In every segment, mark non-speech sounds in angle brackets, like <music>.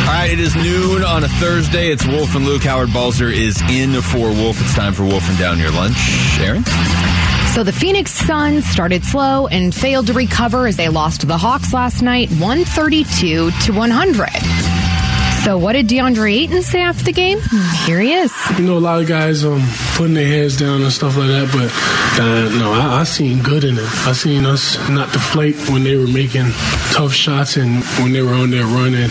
All right, it is noon on a Thursday. It's Wolf and Luke. Howard Balzer is in for Wolf. It's time for Wolfing Down Your Lunch. Aaron? So the Phoenix Suns started slow and failed to recover as they lost to the Hawks last night, 132 to 100. So what did DeAndre Ayton say after the game? Here he is. You know, a lot of guys um, putting their heads down and stuff like that, but uh, no, I, I seen good in it. I seen us not deflate when they were making tough shots and when they were on their run and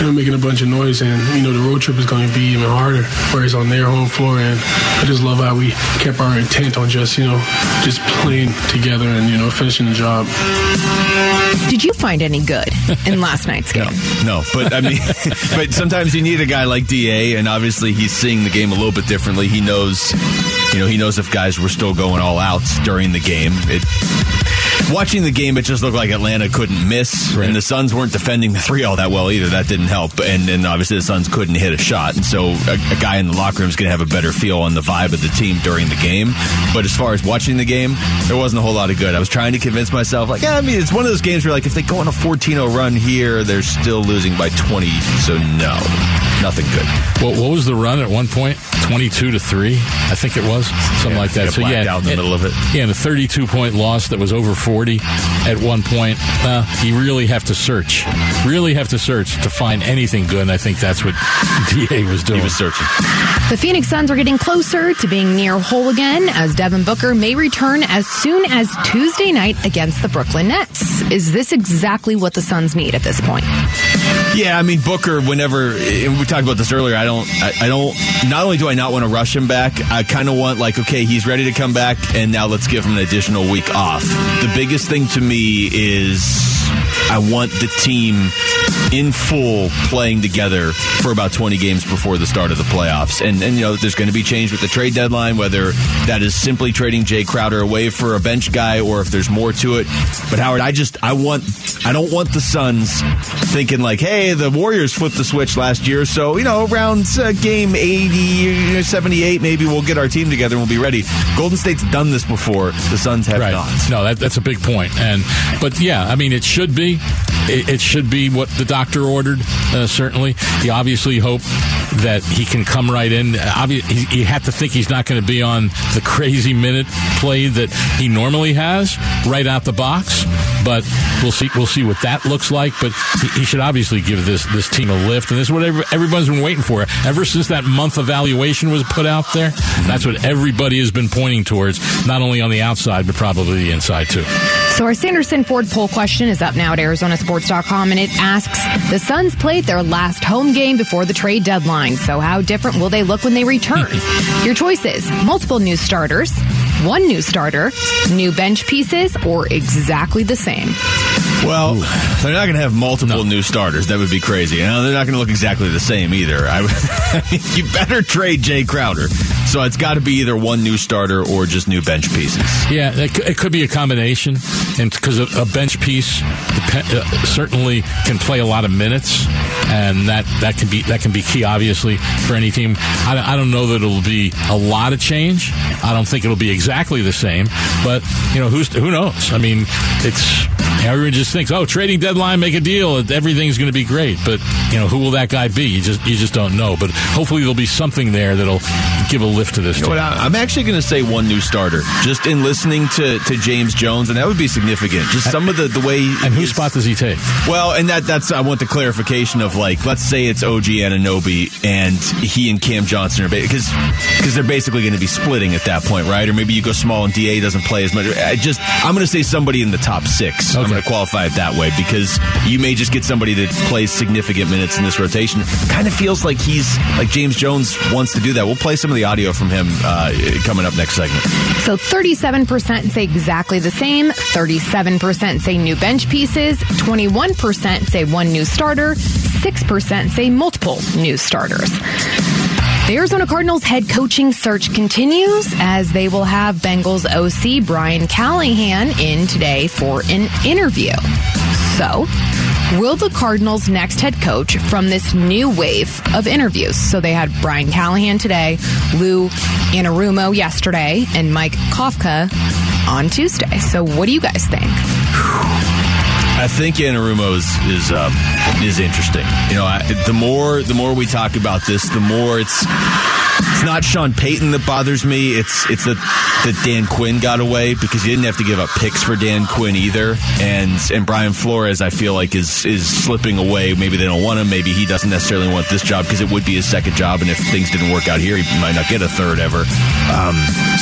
you know making a bunch of noise. And you know, the road trip is going to be even harder, whereas on their home floor. And I just love how we kept our intent on just you know just playing together and you know finishing the job. Did you find any good in last night's game? No, but I mean, <laughs> but sometimes you need a guy like Da, and obviously he's seeing the game a little bit differently. He knows, you know, he knows if guys were still going all out during the game. It watching the game, it just looked like Atlanta couldn't miss, Right. and the Suns weren't defending the three all that well either. That didn't help, and then obviously the Suns couldn't hit a shot, and so a, a guy in the locker room is going to have a better feel on the vibe of the team during the game. But as far as watching the game, there wasn't a whole lot of good. I was trying to convince myself, like, yeah, I mean, it's one of those games where like if they go on a 14-0 run here, they're still losing by 20, so no, nothing good. What, what was the run at one point? 22 to 3, I think it was. Something Yeah, like that. So, yeah. out in the middle of it. Yeah, and a 32 point loss that was over 40 at one point. Uh, you really have to search. Really have to search to find anything good, and I think that's what <laughs> DA was doing. He was searching. The Phoenix Suns are getting closer to being near whole again as Devin Booker may return as soon as Tuesday night against the Brooklyn Nets. Is this exactly what the Suns need at this point? Yeah, I mean Booker. Whenever and we talked about this earlier, I don't. I, I don't. Not only do I not want to rush him back, I kind of want like, okay, he's ready to come back, and now let's give him an additional week off. The biggest thing to me is I want the team in full playing together for about 20 games before the start of the playoffs. And, and you know, there's going to be change with the trade deadline, whether that is simply trading Jay Crowder away for a bench guy or if there's more to it. But Howard, I just, I want, I don't want the Suns thinking like, hey, the Warriors flipped the switch last year. So, you know, around uh, game 80, 78, maybe we'll get our team together and we'll be ready. Golden State's done this before. The Suns have right. not. No, that, that's a big point. And but yeah, I mean, it should be. It, it should be what the doctor ordered. Uh, certainly, you obviously hope that he can come right in. Obviously, you have to think he's not going to be on the crazy minute play that he normally has right out the box. But we'll see. We'll see what that looks like. But he, should obviously give this this team a lift, and this is what every, everyone's been waiting for ever since that month evaluation was put out there. That's what everybody has been pointing towards, not only on the outside but probably the inside too. So our Sanderson Ford poll question is up now at ArizonaSports.com, and it asks: The Suns played their last home game before the trade deadline. So how different will they look when they return? <laughs> Your choices: multiple new starters, one new starter, new bench pieces, or exactly the same. Well, they're not going to have multiple new starters. That would be crazy. And they're not going to look exactly the same either. I, I <laughs> you better trade Jay Crowder. So it's got to be either one new starter or just new bench pieces. Yeah, it, could be a combination, and because a, bench piece uh, certainly can play a lot of minutes, and that, that can be that can be key, obviously, for any team. I don't know that it'll be a lot of change. I don't think it'll be exactly the same, but you know who's who knows? I mean, it's everyone just thinks, oh, trading deadline, make a deal, everything's going to be great. But you know, who will that guy be? You just you just don't know. But hopefully, there'll be something there that'll give a lift to this You know what? I'm actually going to say one new starter. Just in listening to, to James Jones, and that would be significant. Just some of the, the way. And whose spot does he take? Well, and that that's I want the clarification of like let's say it's OG Anunoby and he and Cam Johnson are because because they're basically going to be splitting at that point, right? Or maybe you go small and Da doesn't play as much. I just I'm going to say somebody in the top six. I'm going to qualify it that way because you may just get somebody that plays significant minutes in this rotation. Kind of feels like he's like James Jones wants to do that. We'll play some of the audio from him uh, coming up next segment. So 37% say exactly the same, 37% say new bench pieces, 21% say one new starter, 6% say multiple new starters. The Arizona Cardinals head coaching search continues as they will have Bengals OC Brian Callahan in today for an interview. So, will the Cardinals' next head coach from this new wave of interviews? So they had Brian Callahan today, Lou Anarumo yesterday, and Mike Kafka on Tuesday. So, what do you guys think? I think Anarumo is is, um, is interesting. You know, I, the more the more we talk about this, the more it's it's not Sean Payton that bothers me. It's it's that that Dan Quinn got away because you didn't have to give up picks for Dan Quinn either. And and Brian Flores, I feel like is is slipping away. Maybe they don't want him. Maybe he doesn't necessarily want this job because it would be his second job. And if things didn't work out here, he might not get a third ever. Um,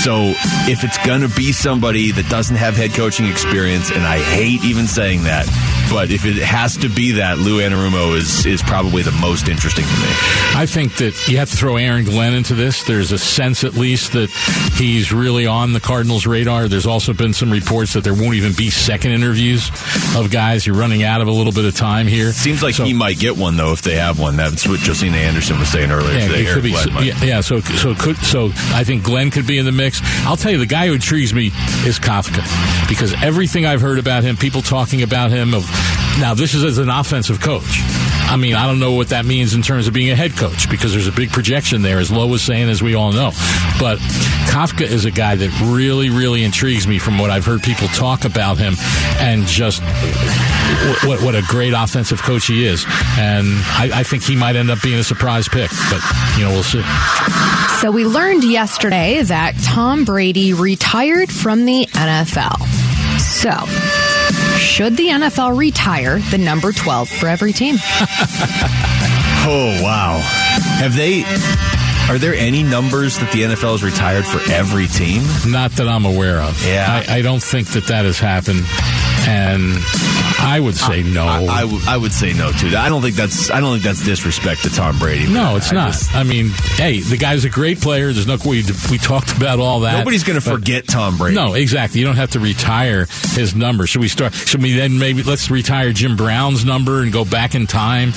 so if it's gonna be somebody that doesn't have head coaching experience, and I hate even saying that, that but if it has to be that, Lou Anarumo is is probably the most interesting to me. I think that you have to throw Aaron Glenn into this. There's a sense, at least, that he's really on the Cardinals' radar. There's also been some reports that there won't even be second interviews of guys. You're running out of a little bit of time here. Seems like So- he might get one though if they have one. That's what Josina Anderson was saying earlier Yeah, today. it could be. So, yeah, yeah, so so could so I think Glenn could be in the mix. I'll tell you, the guy who intrigues me is Kafka because everything I've heard about him, people talking about him of now this is as an offensive coach. I mean, I don't know what that means in terms of being a head coach because there's a big projection there, as Lowe was saying, as we all know. But Kafka is a guy that really, really intrigues me from what I've heard people talk about him and just what, what, a great offensive coach he is. And I, I think he might end up being a surprise pick, but, you know, we'll see. So we learned yesterday that Tom Brady retired from the NFL. So, should the NFL retire the number 12 for every team? <laughs> Oh wow! Have they? Are there any numbers that the NFL has retired for every team? Not that I'm aware of. Yeah. I, I don't think that that has happened. And I would say no. I, I would- I would say no too. I don't think that's. I don't think that's disrespect to Tom Brady. no, it's I not. just- I mean, hey, the guy's a great player. There's no we we talked about all that. nobody's going to forget Tom Brady. No, exactly. You don't have to retire his number. Should we start? Should we then maybe let's retire Jim Brown's number and go back in time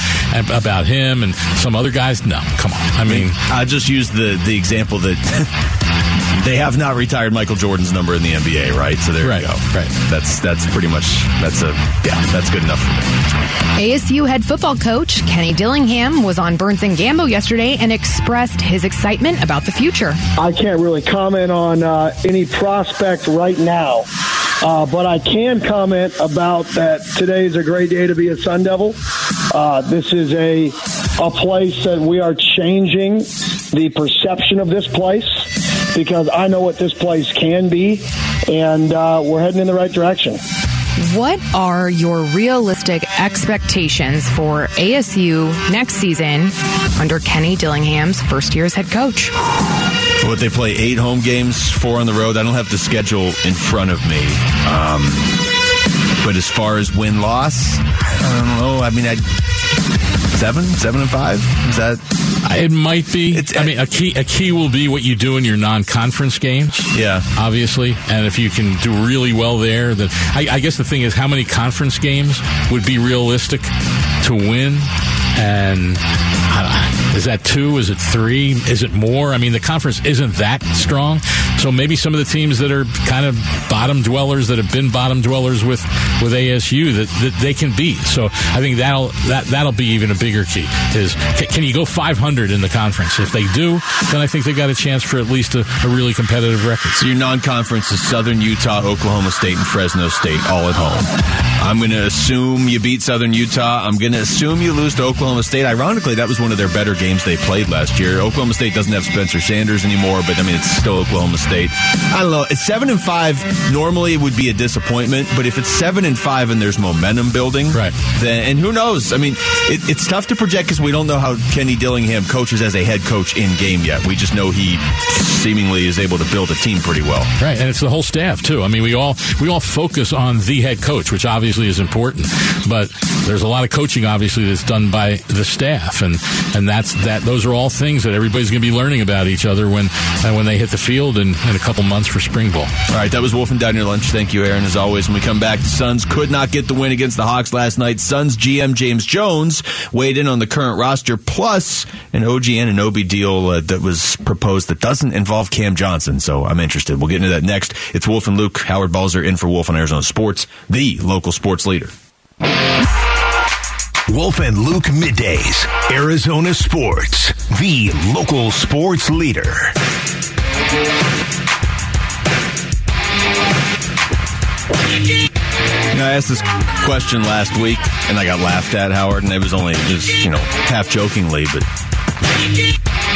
about him and some other guys? No, come on. I mean, I just used the the example that <laughs> they have not retired Michael Jordan's number in the NBA, right? So there Right, you go. right. That's that's pretty much that's a yeah that's good enough for me. ASU head football coach Kenny Dillingham was on Burns and Gambo yesterday and expressed his excitement about the future. I can't really comment on uh, any prospect right now, uh, but I can comment about that today is a great day to be a Sun Devil. Uh, this is a a place that we are changing the perception of this place because I know what this place can be, and uh, we're heading in the right direction. What are your realistic expectations for ASU next season under Kenny Dillingham's first year as head coach? What they play eight home games, four on the road. I don't have the schedule in front of me. Um, but as far as win loss, I don't know. I mean, I seven, seven and five. Is that it might be. It's- I mean, a key a key will be what you do in your non-conference games. Yeah. obviously, and if you can do really well there, then I, I guess the thing is how many conference games would be realistic to win, and. Is that two? Is it three? Is it more? I mean, the conference isn't that strong, so maybe some of the teams that are kind of bottom dwellers that have been bottom dwellers with with ASU that, that they can beat. So I think that'll that that'll be even a bigger key. Is ca- can you go 500 in the conference? If they do, then I think they got a chance for at least a, a really competitive record. So your non-conference is Southern Utah, Oklahoma State, and Fresno State, all at home. I'm going to assume you beat Southern Utah. I'm going to assume you lose to Oklahoma State. Ironically, that was one of their better games they played last year. Oklahoma State doesn't have Spencer Sanders anymore, but I mean it's still Oklahoma State. I don't know. It's seven and five. Normally, it would be a disappointment, but if it's seven and five and there's momentum building, Right. Then and who knows? I mean, it, it's tough to project because we don't know how Kenny Dillingham coaches as a head coach in game yet. We just know he seemingly is able to build a team pretty well. Right, and it's the whole staff too. I mean, we all we all focus on the head coach, which obviously is important, but there's a lot of coaching obviously that's done by the staff, and and that's that. Those are all things that everybody's going to be learning about each other when when they hit the field, and in a couple months for spring ball. All right, that was Wolfing Down Your Lunch. Thank you, Aaron. As always, when we come back, the Suns could not get the win against the Hawks last night. Suns GM James Jones weighed in on the current roster, plus an OG Anunoby deal uh, that was proposed that doesn't involve Cam Johnson. So I'm interested. We'll get into that next. It's Wolf and Luke. Howard Balzer in for Wolf on Arizona Sports, the local sports leader. Wolf and Luke middays, Arizona Sports, the local sports leader. I asked this question last week, and I got laughed at, Howard, and it was only just, you know, half jokingly, but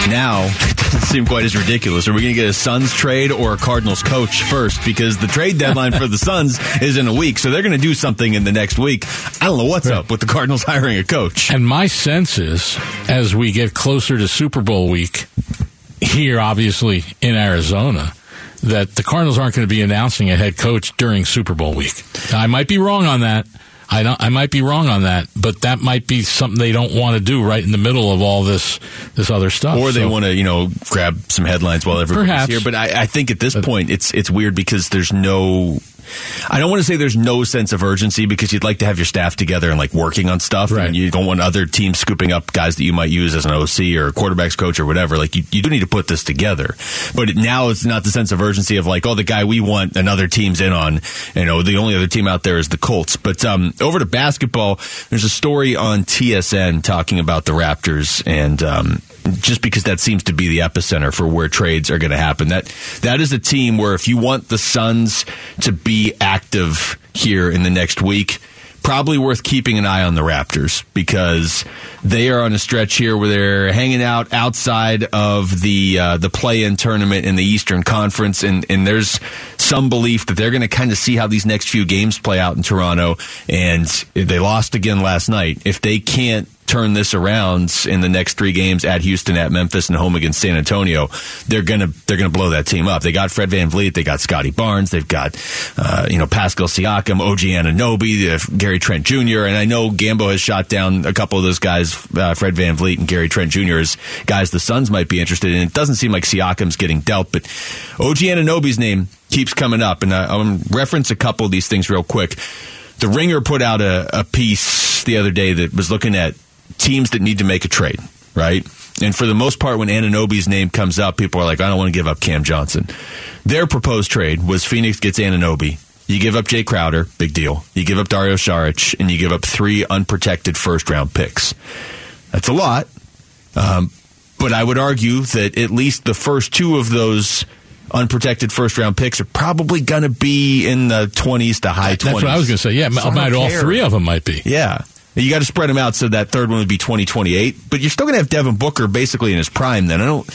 now <laughs> it doesn't seem quite as ridiculous. Are we going to get a Suns trade or a Cardinals coach first? Because the trade deadline for the Suns is in a week, so they're going to do something in the next week. I don't know what's up with the Cardinals <laughs> hiring a coach. And my sense is, as we get closer to Super Bowl week, here, obviously, in Arizona, that the Cardinals aren't going to be announcing a head coach during Super Bowl week. I might be wrong on that. I don't, I might be wrong on that, but that might be something they don't want to do right in the middle of all this this other stuff. Or they So- want to, you know, grab some headlines while everybody's Perhaps. here. But I, I think at this point, it's it's weird because there's no. I don't want to say there's no sense of urgency because you'd like to have your staff together and like working on stuff, Right. and you don't want other teams scooping up guys that you might use as an OC or a quarterbacks coach or whatever. Like you, you do need to put this together, but it, now it's not the sense of urgency of like, oh, the guy we want another team's in on. You know, the only other team out there is the Colts. But um, over to basketball, there's a story on TSN talking about the Raptors and. Um, just because that seems to be the epicenter for where trades are going to happen. That that is a team where if you want the Suns to be active here in the next week, probably worth keeping an eye on the Raptors because they are on a stretch here where they're hanging out outside of the uh, the play-in tournament in the Eastern Conference, and and there's some belief that they're going to kind of see how these next few games play out in Toronto, and they lost again last night. If they can't turn this around in the next three games at Houston, at Memphis, and home against San Antonio, they're gonna they're gonna blow that team up. They got Fred VanVleet, they got Scottie Barnes, they've got uh, you know Pascal Siakam, OG Anunoby, Gary Trent Jr., and I know Gambo has shot down a couple of those guys, uh, Fred VanVleet and Gary Trent Jr. as guys the Suns might be interested in. It doesn't seem like Siakam's getting dealt, but OG Anunoby's name keeps coming up, and I, I'm reference a couple of these things real quick. The Ringer put out a, a piece the other day that was looking at teams that need to make a trade, right? And for the most part, when Anunoby's name comes up, people are like, I don't want to give up Cam Johnson. Their proposed trade was Phoenix gets Ananobi. You give up Jay Crowder, big deal. You give up Dario Saric, and you give up three unprotected first round picks. That's a lot. Um, but I would argue that at least the first two of those unprotected first round picks are probably going to be in the 20s to high 20s. That's what I was going to say. Yeah, So I might all three of them might be. Yeah. You got to spread them out so that third one would be 2028, but you're still going to have Devin Booker basically in his prime then. I don't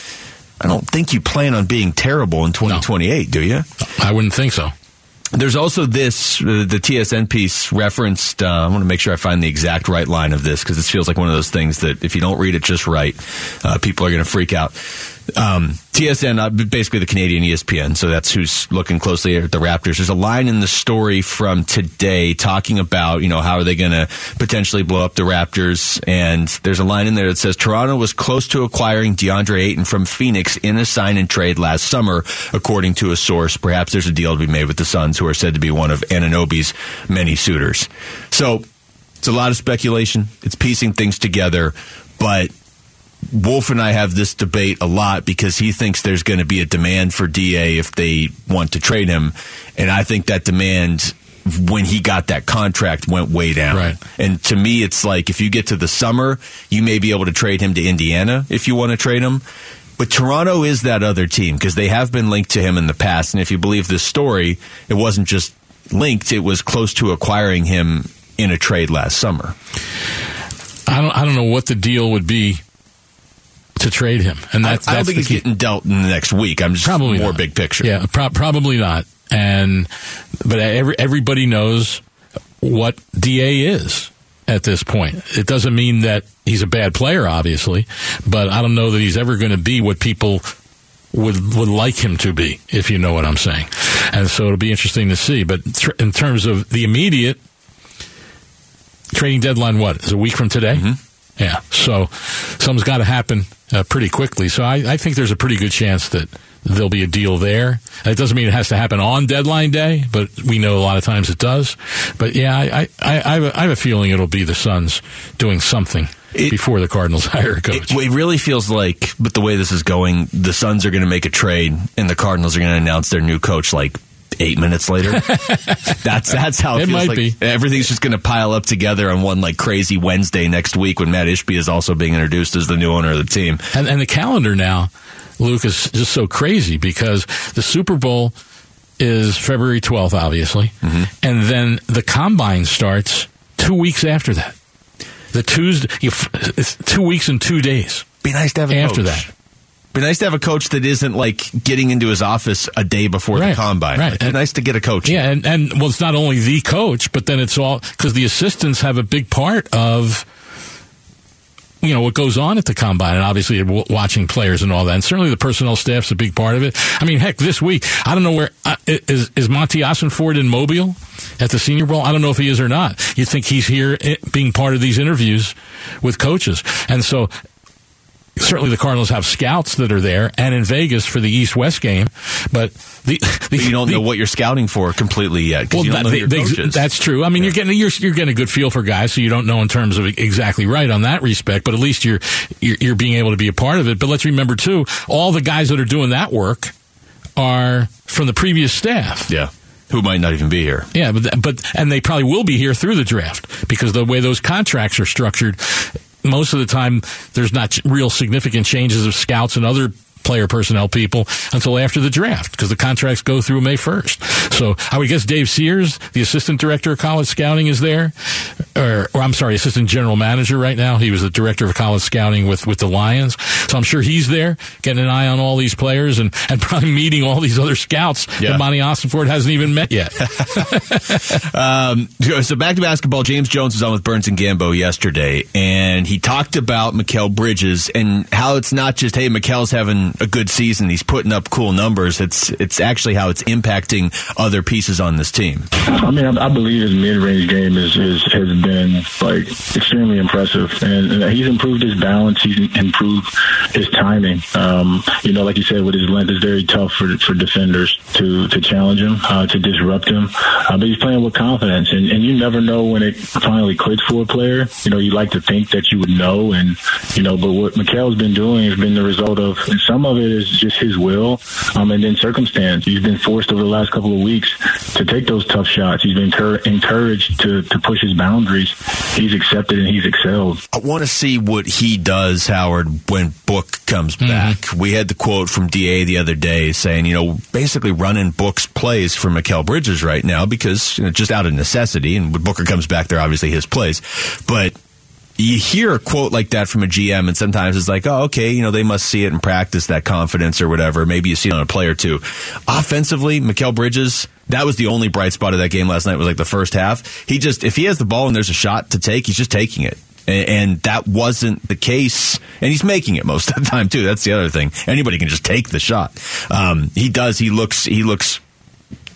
I don't think you plan on being terrible in 2028, do you? I wouldn't think so. There's also this, uh, the TSN piece referenced. Uh, I want to make sure I find the exact right line of this because this feels like one of those things that if you don't read it just right, uh, people are going to freak out. Um, TSN, uh, basically the Canadian ESPN, so that's who's looking closely at the Raptors. There's a line in the story from today talking about, you know, how are they going to potentially blow up the Raptors? And there's a line in there that says Toronto was close to acquiring DeAndre Ayton from Phoenix in a sign and trade last summer, according to a source. Perhaps there's a deal to be made with the Suns, who are said to be one of Anunoby's many suitors. So it's a lot of speculation. It's piecing things together, but Wolf and I have this debate a lot because he thinks there's going to be a demand for DA if they want to trade him. And I think that demand, when he got that contract, went way down. Right. And to me, it's like if you get to the summer, you may be able to trade him to Indiana if you want to trade him. But Toronto is that other team because they have been linked to him in the past. And if you believe this story, it wasn't just linked, it was close to acquiring him in a trade last summer. I don't. I don't know what the deal would be to trade him, and I, that's, I don't think he's key. getting dealt in the next week. I'm just Probably more not. big picture. Yeah, pro- probably not. And but every, everybody knows what Da is at this point. It doesn't mean that he's a bad player, obviously, but I don't know that he's ever going to be what people would would like him to be, if you know what I'm saying. And so it'll be interesting to see. But tr- in terms of the immediate trading deadline, what is a week from today? Mm-hmm. Yeah, so something's got to happen uh, pretty quickly. So I, I think there's a pretty good chance that there'll be a deal there. It doesn't mean it has to happen on deadline day, but we know a lot of times it does. But yeah, I, I, I, have, a, I have a feeling it'll be the Suns doing something it, before the Cardinals <laughs> hire a coach. It, it, really feels like, but the way this is going, the Suns are going to make a trade and the Cardinals are going to announce their new coach like eight minutes later. <laughs> that's that's how it, it feels might like be. Everything's just going to pile up together on one like crazy Wednesday next week when Matt Ishbia is also being introduced as the new owner of the team. And, and the calendar now, Luke, is just so crazy because the Super Bowl is February 12th, obviously, mm-hmm. and then the combine starts two weeks after that. The Tuesday, it's two weeks and two days. Be nice to have after coach. that. Be nice to have a coach that isn't like getting into his office a day before right, the combine. Right. It's nice to get a coach. Yeah, and, and well, it's not only the coach, but then it's all because the assistants have a big part of you know what goes on at the combine, and obviously watching players and all that. And certainly the personnel staff's a big part of it. I mean, heck, this week I don't know where uh, is is Monty in Mobile at the Senior Bowl. I don't know if he is or not. You think he's here eh, being part of these interviews with coaches, and so certainly the Cardinals have scouts that are there and in Vegas for the East West game, but the, the but you don't the, know what you're scouting for completely yet. Well, that, they, they, that's true. I mean, yeah. you're getting you're, you're getting a good feel for guys, so you don't know in terms of exactly right on that respect, but at least you're, you're you're being able to be a part of it. But let's remember too, all the guys that are doing that work are from the previous staff. Yeah who might not even be here. Yeah, but but and they probably will be here through the draft because the way those contracts are structured, most of the time there's not real significant changes of scouts and other player personnel people until after the draft because the contracts go through May 1st. So I would guess Dave Sears, the assistant director of college scouting, is there. Or, or, I'm sorry, assistant general manager right now. He was the director of college scouting with, with the Lions. So I'm sure he's there getting an eye on all these players and, and <laughs> probably meeting all these other scouts yeah. that Monty Ossenfort hasn't even met yet. <laughs> <laughs> um, so back to basketball. James Jones was on with Burns and Gambo yesterday, and he talked about Mikal Bridges and how it's not just, hey, Mikal's having a good season. He's putting up cool numbers. It's it's actually how it's impacting other pieces on this team. I mean, I, I believe his mid range game is, is has been like extremely impressive, and, and, he's improved his balance. He's improved his timing. Um, you know, like you said, with his length, it's very tough for for defenders to to challenge him, uh, to disrupt him. Uh, but he's playing with confidence, and, and you never know when it finally clicks for a player. You know, you like to think that you would know, and you know, but what Mikal's been doing has been the result of some of it is just his will, um, and then circumstance. He's been forced over the last couple of weeks to take those tough shots. He's been cur- encouraged to, to push his boundaries. He's accepted and he's excelled. I want to see what he does, Howard, when Book comes mm-hmm. back. We had the quote from DA the other day saying, you know, basically running Book's plays for Mikal Bridges right now because you know, just out of necessity. And when Booker comes back, they're obviously his plays. But you hear a quote like that from a GM, and sometimes it's like, oh, okay, you know, they must see it in practice, that confidence or whatever. Maybe you see it on a player too. Offensively, Mikal Bridges, that was the only bright spot of that game last night. Was like the first half. He just, if he has the ball and there's a shot to take, he's just taking it. And that wasn't the case. And he's making it most of the time too. That's the other thing. Anybody can just take the shot. Um, he does. He looks. He looks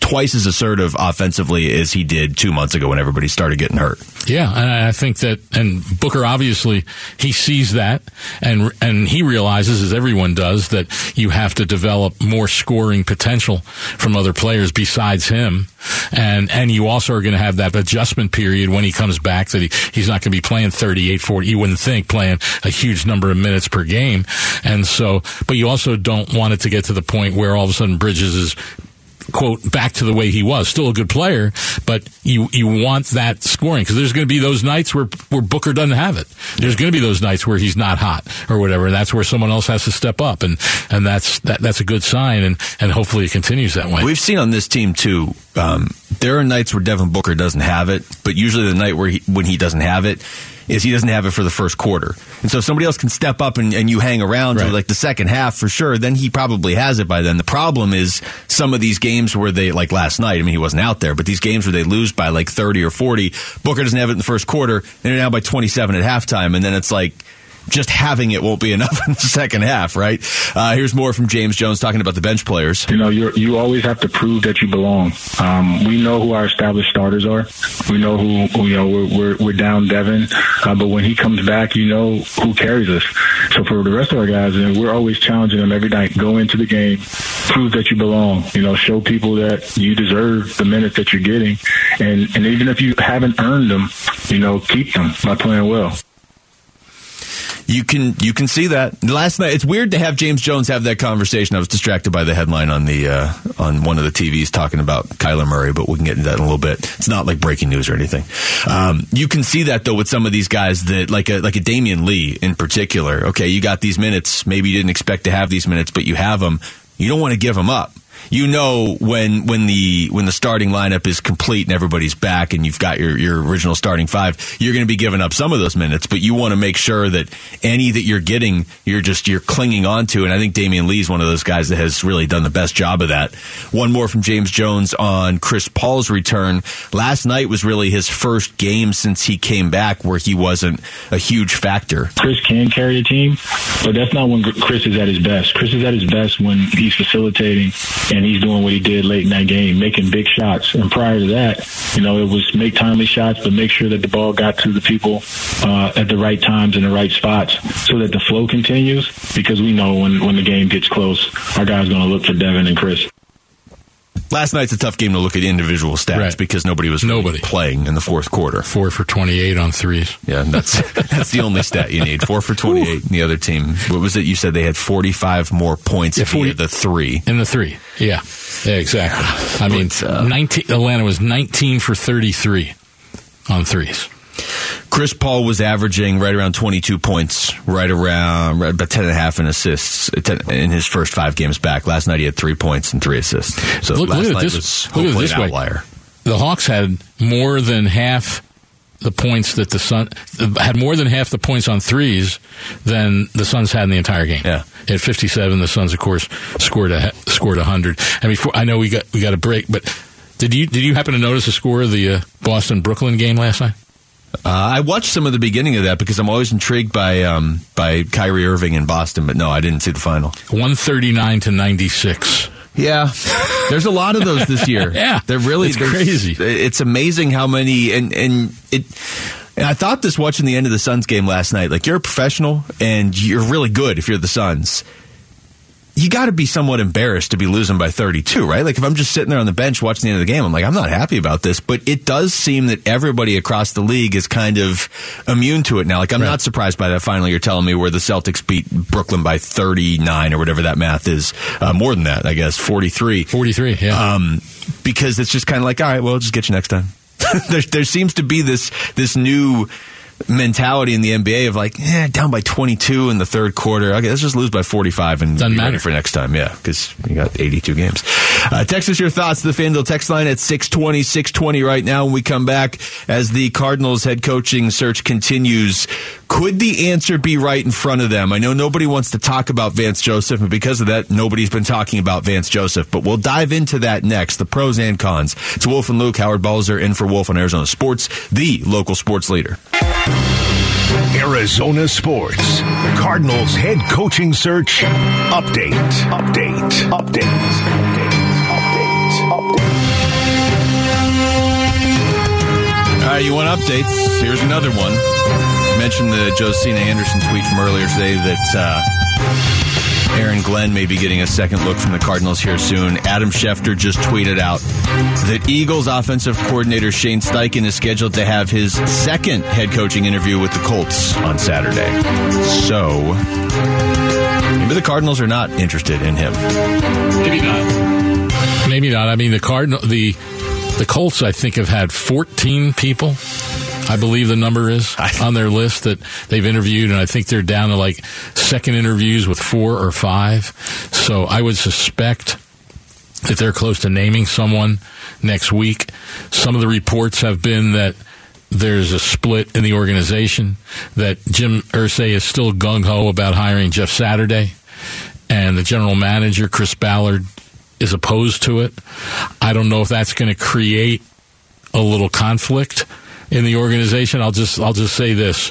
twice as assertive offensively as he did two months ago when everybody started getting hurt. Yeah, and I think that, and Booker obviously he sees that, and and he realizes, as everyone does, that you have to develop more scoring potential from other players besides him, and and you also are going to have that adjustment period when he comes back that he, he's not going to be playing 38, 40. You wouldn't think playing a huge number of minutes per game, and so, but you also don't want it to get to the point where all of a sudden Bridges is quote back to the way he was. Still a good player, but you you want that scoring because there's going to be those nights where where Booker doesn't have it. There's going to be those nights where he's not hot or whatever. And that's where someone else has to step up, and and that's that that's a good sign, and and hopefully it continues that way. We've seen on this team too. Um, there are nights where Devin Booker doesn't have it, but usually the night where he, when he doesn't have it is he doesn't have it for the first quarter. And so if somebody else can step up and, and you hang around right. like the second half for sure, then he probably has it by then. The problem is some of these games where they, like last night, I mean, he wasn't out there, but these games where they lose by like 30 or 40, Booker doesn't have it in the first quarter, and they're now by 27 at halftime, and then it's like, just having it won't be enough <laughs> in the second half, right? Uh, here's more from James Jones talking about the bench players. You know, you you always have to prove that you belong. Um, we know who our established starters are. We know who, who you know we're, we're, we're down Devin, uh, but when he comes back, you know who carries us. So for the rest of our guys, and we're always challenging them every night. Go into the game prove that you belong. You know, show people that you deserve the minutes that you're getting, and and even if you haven't earned them, you know, keep them by playing well. You can you can see that last night. It's weird to have James Jones have that conversation. I was distracted by the headline on the uh, on one of the TVs talking about Kyler Murray, but we can get into that in a little bit. It's not like breaking news or anything. Um, you can see that though with some of these guys that like a like a Damion Lee in particular. Okay, you got these minutes. Maybe you didn't expect to have these minutes, but you have them. You don't want to give them up you know when when the when the starting lineup is complete and everybody's back and you've got your, your original starting five, you're going to be giving up some of those minutes, but you want to make sure that any that you're getting, you're just you're clinging on to. And I think Damion Lee is one of those guys that has really done the best job of that. One more from James Jones on Chris Paul's return. Last night was really his first game since he came back where he wasn't a huge factor. Chris can carry a team, but that's not when Chris is at his best. Chris is at his best when he's facilitating and he's doing what he did late in that game, making big shots. And prior to that, you know, it was make timely shots, but make sure that the ball got to the people uh, at the right times in the right spots, so that the flow continues. Because we know when when the game gets close, our guys going to look for Devin and Chris. Last night's a tough game to look at individual stats right. because nobody was really nobody playing in the fourth quarter. Four for twenty eight on threes. Yeah, that's <laughs> that's the only stat you need. Four for twenty eight. The other team, what was it? You said they had forty five more points yeah, 40, the three. In the three, yeah, yeah exactly. <sighs> I mean, uh, nineteen. Atlanta was nineteen for thirty three on threes. Chris Paul was averaging right around 22 points, right around right about 10 and a half in assists in his first five games back. Last night he had three points and three assists. So look, last look night this, was look at this outlier. Way. The Hawks had more than half the points that the Sun had more than half the points on threes than the Suns had in the entire game. Yeah, at 57, the Suns of course scored a scored 100. And before I know we got we got a break, but did you did you happen to notice the score of the uh, Boston Brooklyn game last night? Uh, I watched some of the beginning of that because I'm always intrigued by um, by Kyrie Irving in Boston, but no, I didn't see the final. 139 to 96. Yeah, there's a lot of those this year. <laughs> yeah, they're really it's crazy. It's amazing how many and and it. And I thought this watching the end of the Suns game last night. Like you're a professional and you're really good if you're the Suns you got to be somewhat embarrassed to be losing by 32, right? Like if I'm just sitting there on the bench watching the end of the game, I'm like, I'm not happy about this. But it does seem that everybody across the league is kind of immune to it now. Like I'm right. not surprised by that Finally, you're telling me where the Celtics beat Brooklyn by 39 or whatever that math is. Uh, more than that, I guess, 43. 43, yeah. Um, because it's just kind of like, all right, well, just get you next time. <laughs> there, there seems to be this this new mentality in the NBA of like, yeah, down by 22 in the third quarter. Okay, let's just lose by 45 and Doesn't be matter. ready for next time. Yeah, because you got 82 games. Uh, text us your thoughts to the FanDuel text line at 620, 620 right now when we come back as the Cardinals head coaching search continues. Could the answer be right in front of them? I know nobody wants to talk about Vance Joseph, and because of that, nobody's been talking about Vance Joseph, but we'll dive into that next, the pros and cons. It's Wolf and Luke, Howard Balzer, in for Wolf on Arizona Sports, the local sports leader. Arizona Sports. Cardinals head coaching search update. Update. Update. Update. Update. Update. All right, you want updates? Here's another one. You mentioned the Josina Anderson tweet from earlier today that uh, Aaron Glenn may be getting a second look from the Cardinals here soon. Adam Schefter just tweeted out that Eagles offensive coordinator Shane Steichen is scheduled to have his second head coaching interview with the Colts on Saturday. So maybe the Cardinals are not interested in him. Maybe not. Maybe not. I mean, the Cardinal the the Colts, I think, have had 14 people I believe the number is <laughs> on their list that they've interviewed, and I think they're down to like second interviews with four or five. So I would suspect that they're close to naming someone next week. Some of the reports have been that there's a split in the organization, that Jim Irsay is still gung ho about hiring Jeff Saturday, and the general manager, Chris Ballard, is opposed to it. I don't know if that's going to create a little conflict in the organization. I'll just I'll just say this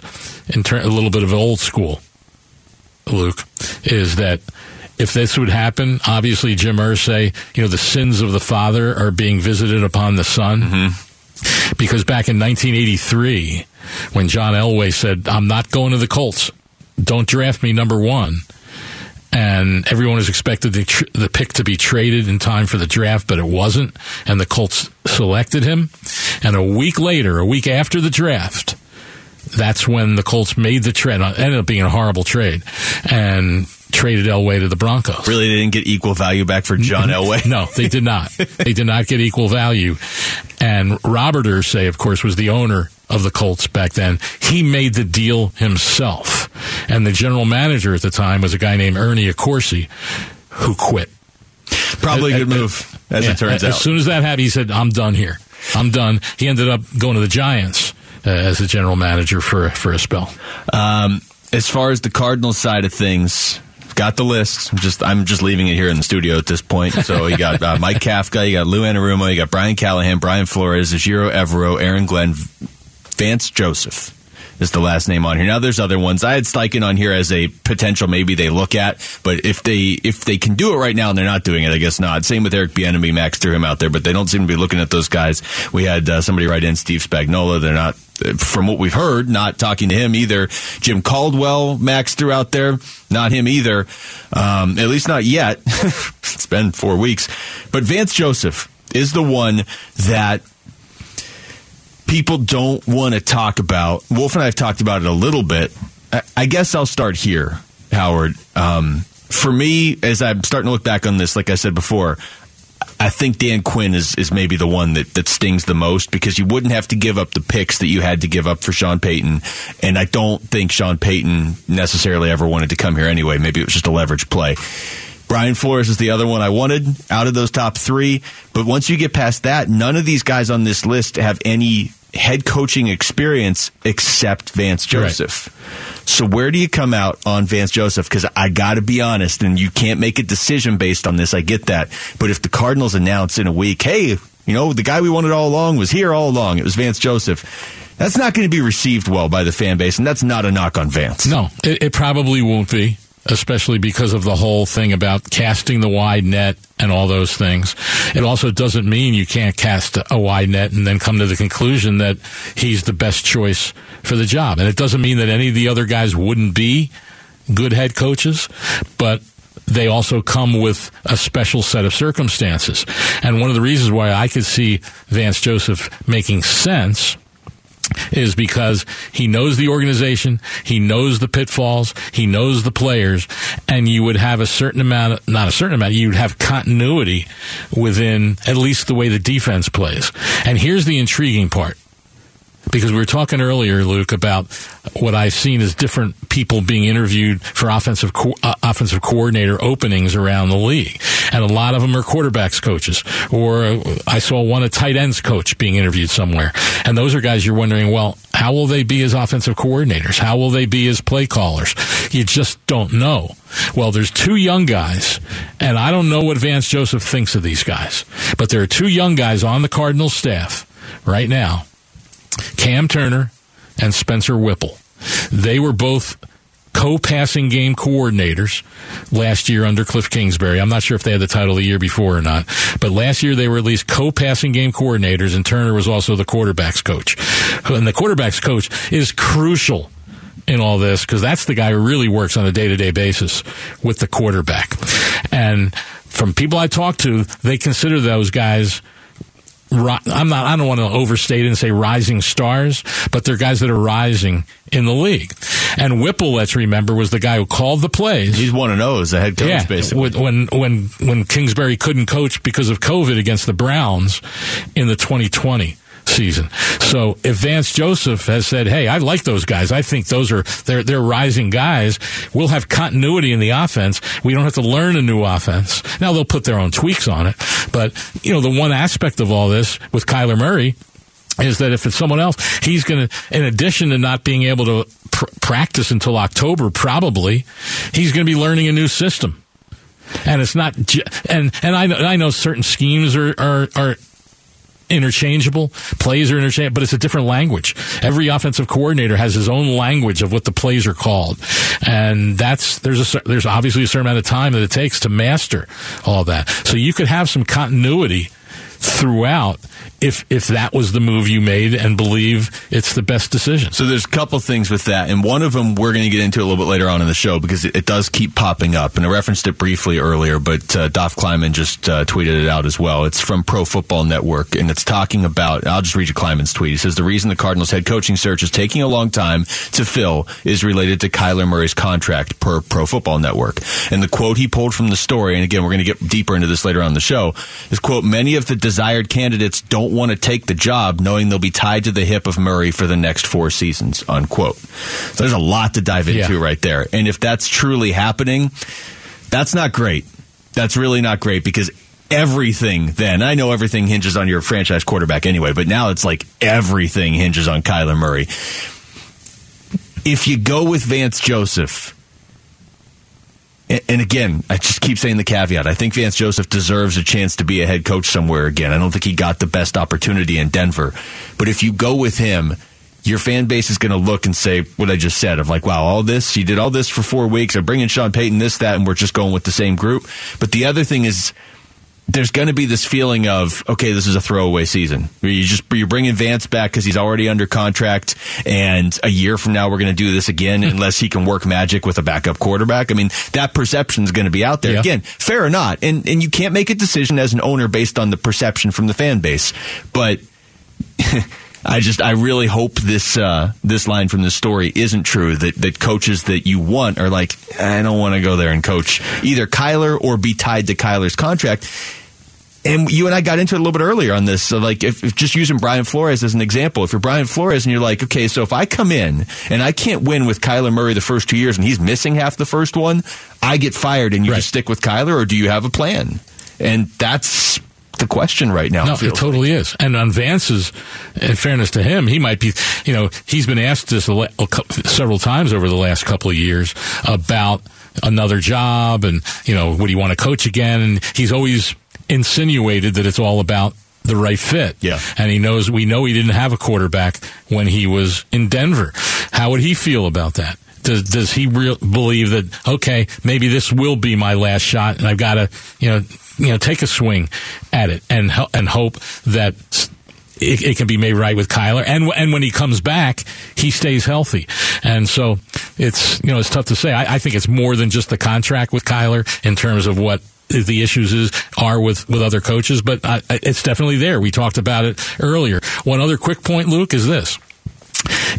in ter- a little bit of old school, Luke, is that if this would happen, obviously Jim Irsay, you know, the sins of the father are being visited upon the son. Mm-hmm. Because back in 1983, when John Elway said, I'm not going to the Colts, don't draft me number one, and everyone was expected the, tr- the pick to be traded in time for the draft, but it wasn't, and the Colts selected him. And a week later, a week after the draft, that's when the Colts made the trade. It ended up being a horrible trade, and traded Elway to the Broncos. Really, they didn't get equal value back for John <laughs> Elway. no, they did not. they did not get equal value. And Robert Irsay, of course, was the owner of the Colts back then. He made the deal himself, and the general manager at the time was a guy named Ernie Accorsi, who quit. Probably a good move, as Yeah, it turns as out. As soon as that happened, he said, "I'm done here. I'm done." He ended up going to the Giants uh, as the general manager for for a spell. Um, as far as the Cardinals side of things, got the list. I'm just I'm just leaving it here in the studio at this point. So you got uh, Mike <laughs> Kafka, you got Lou Anarumo, you got Brian Callahan, Brian Flores, Ejiro Evero, Aaron Glenn, Vance Joseph is the last name on here. Now there's other ones. I had Steichen on here as a potential maybe they look at, but if they if they can do it right now and they're not doing it, I guess not. Same with Eric Bieniemy, Max threw him out there, but they don't seem to be looking at those guys. We had uh, somebody write in Steve Spagnuolo. They're not, from what we've heard, not talking to him either. Jim Caldwell, Max threw out there, not him either. Um, at least not yet. <laughs> it's been four weeks, but Vance Joseph is the one that people don't want to talk about. Wolf and I have talked about it a little bit. I, I guess I'll start here, Howard. Um, for me, as I'm starting to look back on this, like I said before, I think Dan Quinn is, is maybe the one that, that stings the most because you wouldn't have to give up the picks that you had to give up for Sean Payton. And I don't think Sean Payton necessarily ever wanted to come here anyway. Maybe it was just a leverage play. Brian Flores is the other one I wanted out of those top three. But once you get past that, none of these guys on this list have any head coaching experience except Vance Joseph. So where do you come out on Vance Joseph? Because I got to be honest, and you can't make a decision based on this. I get that. But if the Cardinals announce in a week, hey, you know, the guy we wanted all along was here all along, it was Vance Joseph. That's not going to be received well by the fan base, and that's not a knock on Vance. No, it, it probably won't be, especially because of the whole thing about casting the wide net and all those things. It also doesn't mean you can't cast a wide net and then come to the conclusion that he's the best choice for the job. And it doesn't mean that any of the other guys wouldn't be good head coaches, but they also come with a special set of circumstances. And one of the reasons why I could see Vance Joseph making sense is because he knows the organization, he knows the pitfalls, he knows the players, and you would have a certain amount, of, not a certain amount, you'd have continuity within at least the way the defense plays. And here's the intriguing part. Because we were talking earlier, Luke, about what I've seen as different people being interviewed for offensive co- uh, offensive coordinator openings around the league, and a lot of them are quarterbacks coaches, or uh, I saw one a tight ends coach being interviewed somewhere, and those are guys you're wondering, well, how will they be as offensive coordinators? How will they be as play callers? You just don't know. Well, there's two young guys, and I don't know what Vance Joseph thinks of these guys, but there are two young guys on the Cardinals staff right now Cam Turner and Spencer Whipple. They were both co-passing game coordinators last year under Cliff Kingsbury. I'm not sure if they had the title the year before or not, but last year they were at least co-passing game coordinators, and Turner was also the quarterbacks coach. And the quarterbacks coach is crucial in all this because that's the guy who really works on a day-to-day basis with the quarterback. And from people I talk to, they consider those guys I'm not. I don't want to overstate and say rising stars, but they're guys that are rising in the league. And Whipple, let's remember, was the guy who called the plays. He's one to know the head coach, yeah, basically. When when when Kingsbury couldn't coach because of COVID against the Browns in the 2020 season. So if Vance Joseph has said, "Hey, I like those guys. I think those are they're they're rising guys. We'll have continuity in the offense. We don't have to learn a new offense." Now they'll put their own tweaks on it, but you know the one aspect of all this with Kyler Murray is that if it's someone else, he's going to, in addition to not being able to pr- practice until October, probably, he's going to be learning a new system. And it's not, and and I know, I know certain schemes are are, are interchangeable. Plays are interchangeable, but it's a different language. Every offensive coordinator has his own language of what the plays are called, and that's there's a there's obviously a certain amount of time that it takes to master all that. So you could have some continuity throughout if if that was the move you made and believe it's the best decision. So there's a couple things with that, and one of them we're going to get into a little bit later on in the show because it, it does keep popping up. And I referenced it briefly earlier, but uh, Dolph Kleiman just uh, tweeted it out as well. It's from Pro Football Network, and it's talking about. I'll just read you Kleiman's tweet. He says the reason the Cardinals head coaching search is taking a long time to fill is related to Kyler Murray's contract per Pro Football Network. And the quote he pulled from the story, and again we're going to get deeper into this later on in the show, is quote Many of the desired candidates don't want to take the job knowing they'll be tied to the hip of Murray for the next four seasons, unquote. So there's a lot to dive into Yeah. right there. And if that's truly happening, that's not great. That's really not great because everything then, I know everything hinges on your franchise quarterback anyway, but now it's like everything hinges on Kyler Murray. If you go with Vance Joseph, and- again, I just keep saying the caveat. I think Vance Joseph deserves a chance to be a head coach somewhere again. I don't think he got the best opportunity in Denver. But if you go with him, your fan base is going to look and say what I just said of like, wow, all this, he did all this for four weeks. I'm bringing Sean Payton, this, that, and we're just going with the same group. But the other thing is, there's going to be this feeling of okay, this is a throwaway season. You just you're bringing Vance back because he's already under contract, and a year from now we're going to do this again hmm. unless he can work magic with a backup quarterback. I mean, that perception is going to be out there Yeah. again, fair or not, and and you can't make a decision as an owner based on the perception from the fan base, but. <laughs> I just I really hope this uh, this line from this story isn't true that that coaches that you want are like I don't want to go there and coach either Kyler or be tied to Kyler's contract. And you and I got into it a little bit earlier on this. So, like, if, if just using Brian Flores as an example, if you're Brian Flores and you're like, okay, so if I come in and I can't win with Kyler Murray the first two years and he's missing half the first one, I get fired and you Right. just stick with Kyler, or do you have a plan? And that's the question right now. No, it totally is. And on Vance's, in fairness to him, he might be, you know, he's been asked this a, a several times over the last couple of years about another job and, you know, would he want to coach again? And he's always insinuated that it's all about the right fit. Yeah. And he knows, we know he didn't have a quarterback when he was in Denver. How would he feel about that? Does, does he real, believe that, okay, maybe this will be my last shot and I've got to, you know, you know, take a swing at it and, and hope that it, it can be made right with Kyler. And, and when he comes back, he stays healthy. And so it's, you know, it's tough to say. I, I think it's more than just the contract with Kyler in terms of what the issues is are with with other coaches, but I, it's definitely there. We talked about it earlier. One other quick point, Luke, is this.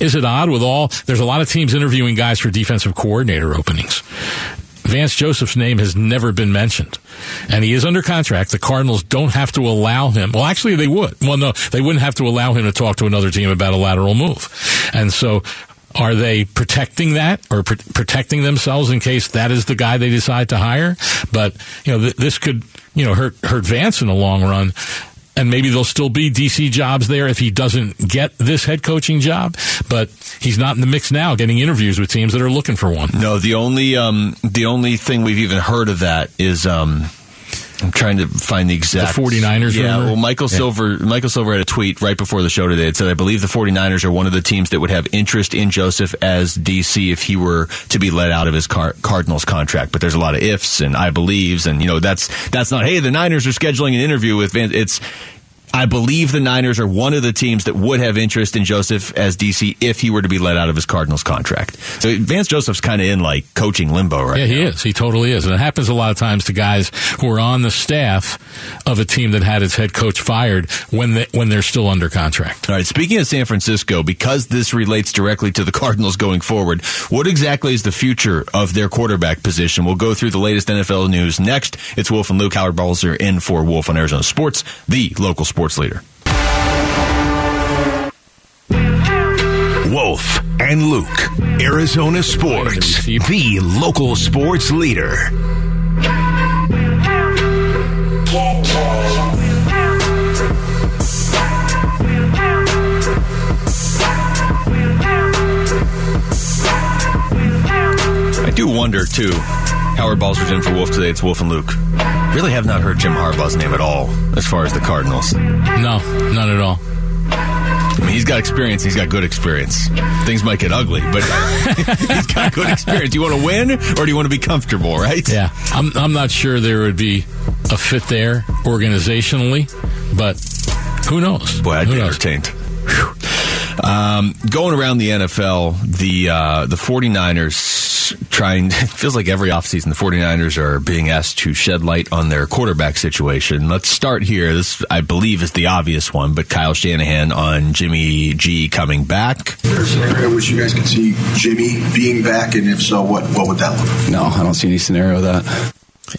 Is it odd with all, there's a lot of teams interviewing guys for defensive coordinator openings. Vance Joseph's name has never been mentioned. And he is under contract. The Cardinals don't have to allow him. Well, actually, they would. Well, no, they wouldn't have to allow him to talk to another team about a lateral move. And so, are they protecting that or pr- protecting themselves in case that is the guy they decide to hire? But, you know, th- this could, you know, hurt, hurt Vance in the long run. And maybe there'll still be DC jobs there if he doesn't get this head coaching job. But he's not in the mix now, getting interviews with teams that are looking for one. No, the only um, the only thing we've even heard of that is um, I'm trying to find the exact 49ers Yeah, rumor? well, Michael Yeah. Silver Michael Silver had a tweet right before the show today. It said, "I believe the 49ers are one of the teams that would have interest in Joseph as DC if he were to be let out of his Car- Cardinals contract." But there's a lot of ifs and I believes, and you know that's that's not. Hey, the Niners are scheduling an interview with Van. It's I believe the Niners are one of the teams that would have interest in Joseph as DC if he were to be let out of his Cardinals contract. So Vance Joseph's kind of in like coaching limbo right Yeah, now. he is. He totally is. And it happens a lot of times to guys who are on the staff of a team that had its head coach fired when they, when they're still under contract. All right, speaking of San Francisco, because this relates directly to the <laughs> Cardinals going forward, what exactly is the future of their quarterback position? We'll go through the latest NFL news next. It's Wolf and Luke Howard Balzer in for Wolf on Arizona Sports, the local sports leader. Wolf and Luke, Arizona Sports, the local sports leader. I do wonder, too, Howard Balzer's in for Wolf today. It's Wolf and Luke. Really have not heard Jim Harbaugh's name at all as far as the Cardinals. No, none at all. I mean, he's got experience. He's got good experience. Things might get ugly, but <laughs> he's got good experience. Do you want to win or do you want to be comfortable, right? Yeah, I'm I'm not sure there would be a fit there organizationally, but who knows? Boy, I'd who be knows? entertained. Whew. Um, going around the NFL, the uh, the 49ers trying, <laughs> it feels like every offseason the 49ers are being asked to shed light on their quarterback situation. Let's start here. This, I believe, is the obvious one, but Kyle Shanahan on Jimmy G coming back. Is there a scenario which you guys could see Jimmy being back, and if so, what, what would that look like? No, I don't see any scenario of that.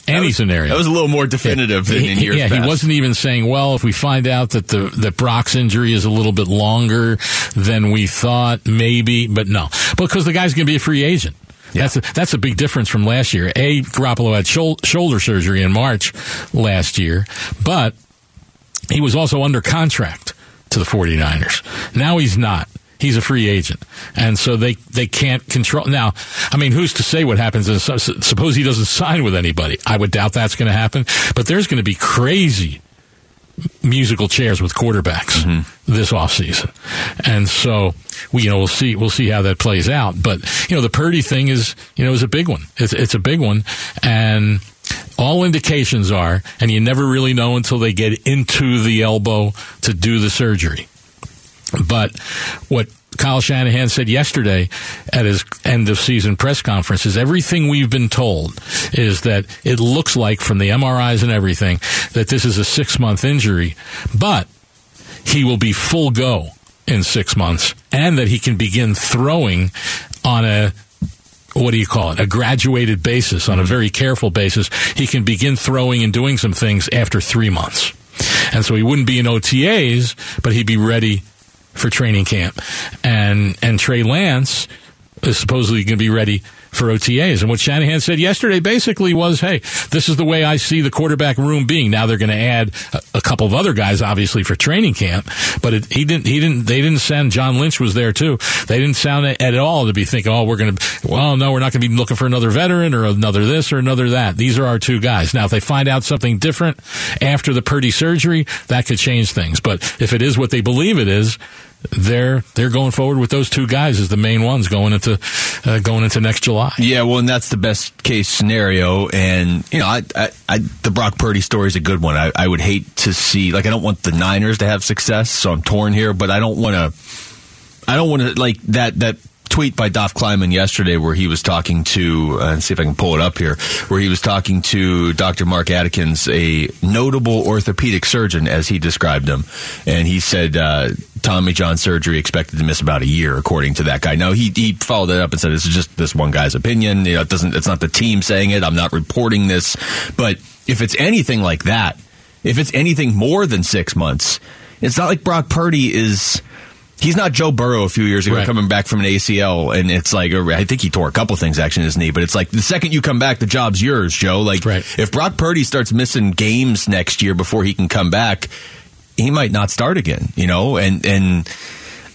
Any scenario. That was a little more definitive than in years yeah, past. he wasn't even saying, "Well, if we find out that the that Brock's injury is a little bit longer than we thought, maybe." But no, because the guy's going to be a free agent. That's a, that's a big difference from last year. A Garoppolo had shol- shoulder surgery in March last year, but he was also under contract to the 49ers. Now he's not. He's a free agent, and so they they can't control. Now, I mean, who's to say what happens? Is, suppose he doesn't sign with anybody. I would doubt that's going to happen. But there's going to be crazy musical chairs with quarterbacks mm-hmm. this offseason. And so we you know we'll see we'll see how that plays out. But you know the Purdy thing is you know is a big one. It's it's a big one and all indications are and you never really know until they get into the elbow to do the surgery. But what Kyle Shanahan said yesterday at his end of season press conference is everything we've been told is that it looks like from the MRIs and everything that this is a six month injury, but he will be full go in six months and that he can begin throwing on a what do you call it? A graduated basis, on a very careful basis. He can begin throwing and doing some things after three months. And so he wouldn't be in OTAs, but he'd be ready for training camp. And and Trey Lance is supposedly going to be ready for OTAs. And what Shanahan said yesterday basically was, hey, this is the way I see the quarterback room being. Now they're going to add a, a couple of other guys, obviously, for training camp. But it, he didn't. He didn't. They didn't send. John Lynch was there too. They didn't sound at, at all to be thinking, oh, we're going to. Well, no, we're not going to be looking for another veteran or another this or another that. These are our two guys. Now, if they find out something different after the Purdy surgery, that could change things. But if it is what they believe it is, they're they're going forward with those two guys as the main ones going into uh, going into next July. Yeah, well, and that's the best case scenario. And you know, I, I, I the Brock Purdy story is a good one. I, I would hate to see like I don't want the Niners to have success, so I'm torn here. But I don't want to. I don't want to like that that tweet by Dov Kleiman yesterday where he was talking to, uh, see if I can pull it up here, where he was talking to Dr. Mark Adkins, a notable orthopedic surgeon, as he described him. And he said, uh, Tommy John surgery expected to miss about a year, according to that guy. Now, he, he followed it up and said, this is just this one guy's opinion. You know, it doesn't, it's not the team saying it. I'm not reporting this. But if it's anything like that, if it's anything more than six months, it's not like Brock Purdy is, He's not Joe Burrow a few years ago Right. coming back from an ACL, and it's like I think he tore a couple things actually in his knee, but it's like the second you come back, the job's yours, Joe. Like Right. if Brock Purdy starts missing games next year before he can come back, he might not start again, you know, and and.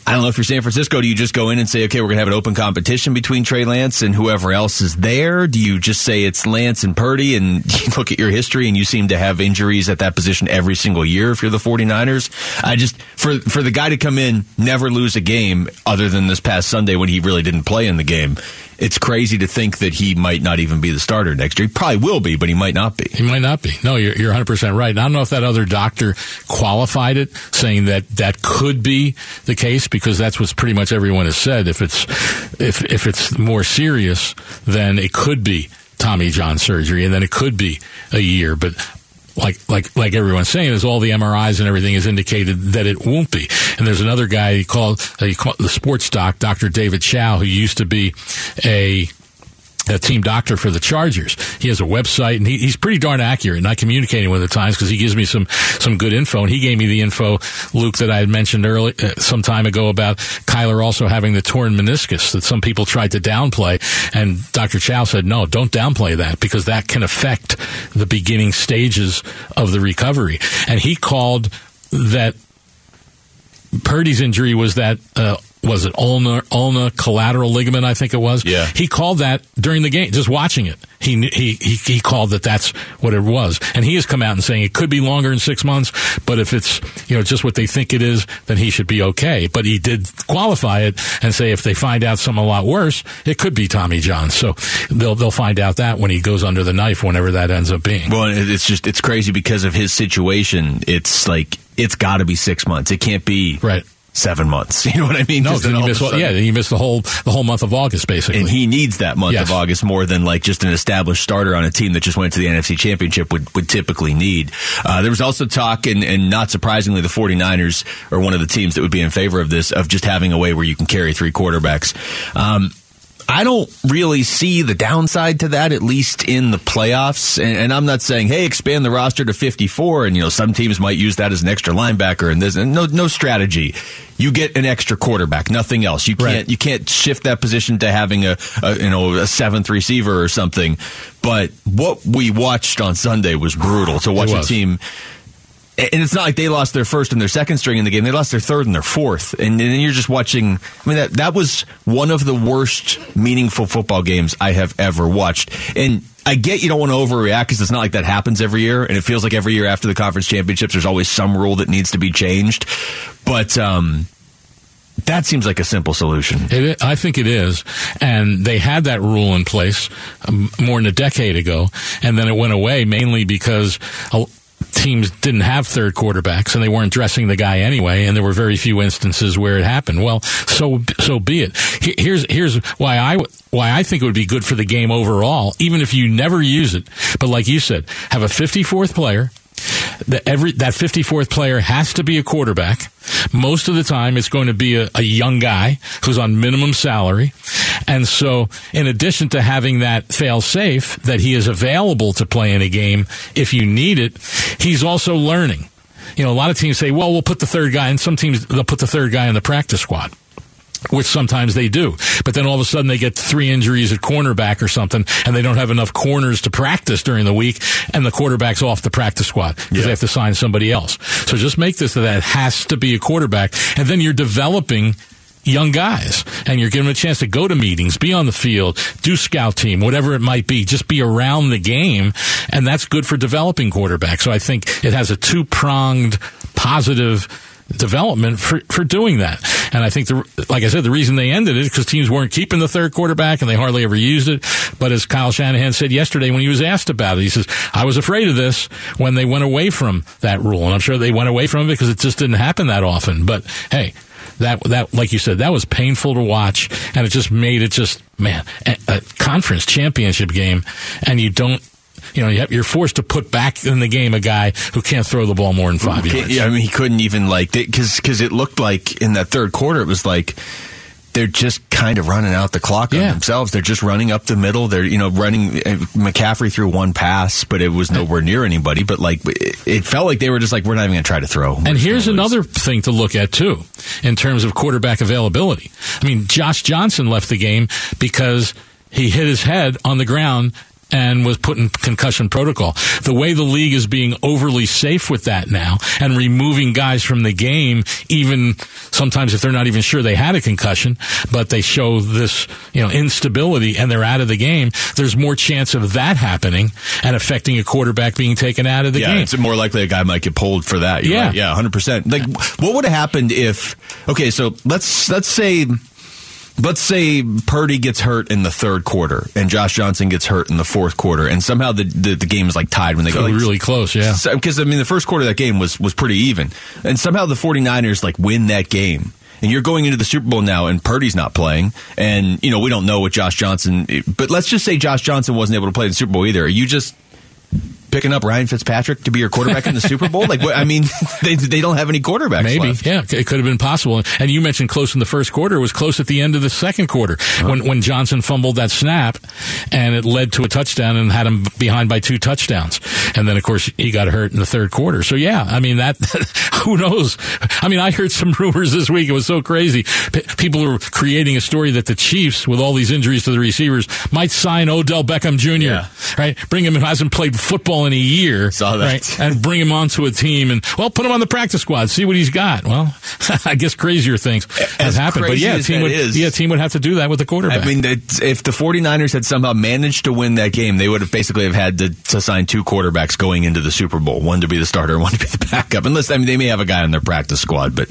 I don't know if you're San Francisco. Do you just go in and say, okay, we're going to have an open competition between Trey Lance and whoever else is there? Do you just say it's Lance and Purdy and <laughs> you look at your history and you seem to have injuries at that position every single year if you're the 49ers? I just, for, for the guy to come in, never lose a game other than this past Sunday when he really didn't play in the game, it's crazy to think that he might not even be the starter next year. He probably will be, but he might not be. He might not be. No, you're, you're 100% right. And I don't know if that other doctor qualified it, saying that that could be the case, because that's what pretty much everyone has said. If it's, if, if it's more serious, then it could be Tommy John surgery, and then it could be a year. But like like like everyone's saying, is all the MRIs and everything has indicated that it won't be. And there's another guy he called, he called the sports doc, Dr. David Chao, who used to be a a team doctor for the Chargers. He has a website and he, he's pretty darn accurate. And I communicating with him at times because he gives me some some good info. And he gave me the info, Luke, that I had mentioned early uh, some time ago about Kyler also having the torn meniscus that some people tried to downplay. And Dr. Chao said, no, don't downplay that because that can affect the beginning stages of the recovery. And he called that Purdy's injury was that uh, was it ulna ulnar collateral ligament? I think it was. Yeah. He called that during the game, just watching it. He he he, he called that that's what it was, and he has come out and saying it could be longer than six months, but if it's you know just what they think it is, then he should be okay. But he did qualify it and say if they find out something a lot worse, it could be Tommy John. So they'll they'll find out that when he goes under the knife, whenever that ends up being. Well, it's just it's crazy because of his situation. It's like it's got to be six months. It can't be right seven months. <laughs> You know what I mean? No, then you miss a yeah, sudden- then you miss the whole the whole month of August basically. and he needs that month Yes. of August more than like just an established starter on a team that just went to the NFC Championship would, would typically need. Uh, there was also talk, and, and not surprisingly, the 49ers are one of the teams that would be in favor of this, of just having a way where you can carry three quarterbacks. Um, I don't really see the downside to that, at least in the playoffs. And, and I'm not saying, hey, expand the roster to 54. And, you know, some teams might use that as an extra linebacker and this, and no, no strategy. You get an extra quarterback, nothing else. You can't, Right. you can't shift that position to having a, a, you know, a seventh receiver or something. But what we watched on Sunday was brutal to watch a team and it's not like they lost their first and their second string in the game. They lost their third and their fourth. And then you're just watching. I mean, that, that was one of the worst meaningful football games I have ever watched. And I get you don't want to overreact because it's not like that happens every year. And it feels like every year after the conference championships, there's always some rule that needs to be changed. But, um, that seems like a simple solution. It, I think it is, and they had that rule in place um, more than a decade ago, and then it went away mainly because teams didn't have third quarterbacks and they weren't dressing the guy anyway, and there were very few instances where it happened. Well, so so be it. Here's here's why I why I think it would be good for the game overall, even if you never use it. But like you said, have a 54th player that every that 54th player has to be a quarterback. Most of the time, it's going to be a, a young guy who's on minimum salary, and so in addition to having that fail safe that he is available to play in a game if you need it, he's also learning. You know, a lot of teams say, "Well, we'll put the third guy," and some teams they'll put the third guy in the practice squad which sometimes they do. But then all of a sudden they get three injuries at cornerback or something, and they don't have enough corners to practice during the week, and the quarterback's off the practice squad because they have to sign somebody else. So just make this that it has to be a quarterback, and then you're developing young guys and you're giving them a chance to go to meetings, be on the field, do scout team, whatever it might be, just be around the game. And that's good for developing quarterbacks. So I think it has a two pronged positive development for, for doing that. And I think the, like I said, the reason they ended it is because teams weren't keeping the third quarterback and they hardly ever used it. But as Kyle Shanahan said yesterday when he was asked about it, he says, I was afraid of this when they went away from that rule. And I'm sure they went away from it because it just didn't happen that often. But hey, that that like you said that was painful to watch and it just made it just man a, a conference championship game and you don't you know you're forced to put back in the game a guy who can't throw the ball more than five yards. Yeah, I mean, he couldn't even like because because it looked like in that third quarter it was like they're just kind of running out the clock on themselves. They're just running up the middle. They're you know running uh, McCaffrey through one pass, but it was nowhere near anybody. But like it, it felt like they were just like we're not even going to try to throw. We're And here's another thing to look at too, in terms of quarterback availability. I mean, Josh Johnson left the game because he hit his head on the ground and was put in concussion protocol. The way the league is being overly safe with that now and removing guys from the game, even sometimes if they're not even sure they had a concussion, but they show this, you know, instability and they're out of the game, there's more chance of that happening and affecting a quarterback being taken out of the yeah, game. it's more likely a guy might get pulled for that. You're Yeah. right. yeah, hundred percent. Like, what would have happened if? Okay, so let's let's say. Let's say Purdy gets hurt in the third quarter and Josh Johnson gets hurt in the fourth quarter, and somehow the the, the game is like tied when they go like, really close, yeah. Because I mean, the first quarter of that game was was pretty even, and somehow the 49ers like win that game. And you're going into the Super Bowl now, and Purdy's not playing, and you know we don't know what Josh Johnson. But let's just say Josh Johnson wasn't able to play in the Super Bowl either. Are you just picking up Ryan Fitzpatrick to be your quarterback in the Super Bowl? Like, what, I mean, <laughs> they they don't have any quarterbacks. Maybe, left. yeah, it could have been possible. And you mentioned close in the first quarter. It was close at the end of the second quarter uh-huh. when when Johnson fumbled that snap, and it led to a touchdown and had him behind by two touchdowns. And then, of course, he got hurt in the third quarter. So yeah, I mean that. <laughs> who knows? I mean, I heard some <laughs> rumors this week. It was so crazy. P- people were creating a story that the Chiefs, with all these injuries to the receivers, might sign Odell Beckham Jr. Right? Bring him who hasn't played football in a year. Saw that. Right, and bring him onto a team and well, put him on the practice squad. See what he's got. Well, <laughs> I guess crazier things have happened. But yeah, a team would is- yeah, a team would have to do that with the quarterback. I mean, if the 49ers had somehow managed to win that game, they would have basically have had to, to sign two quarterbacks going into the Super Bowl, one to be the starter, and one to be the backup. Unless I mean, they may have a guy on their practice squad, but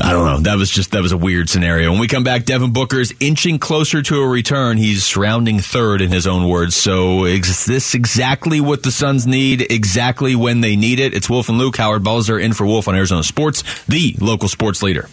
I don't know. That was just that was a weird scenario. When we come back, Devin Booker's inching closer to a return. He's rounding third in his own words. So is this exactly what the Suns need? Exactly when they need it? It's Wolf and Luke. Howard Balzer in for Wolf on Arizona Sports, the local sports leader.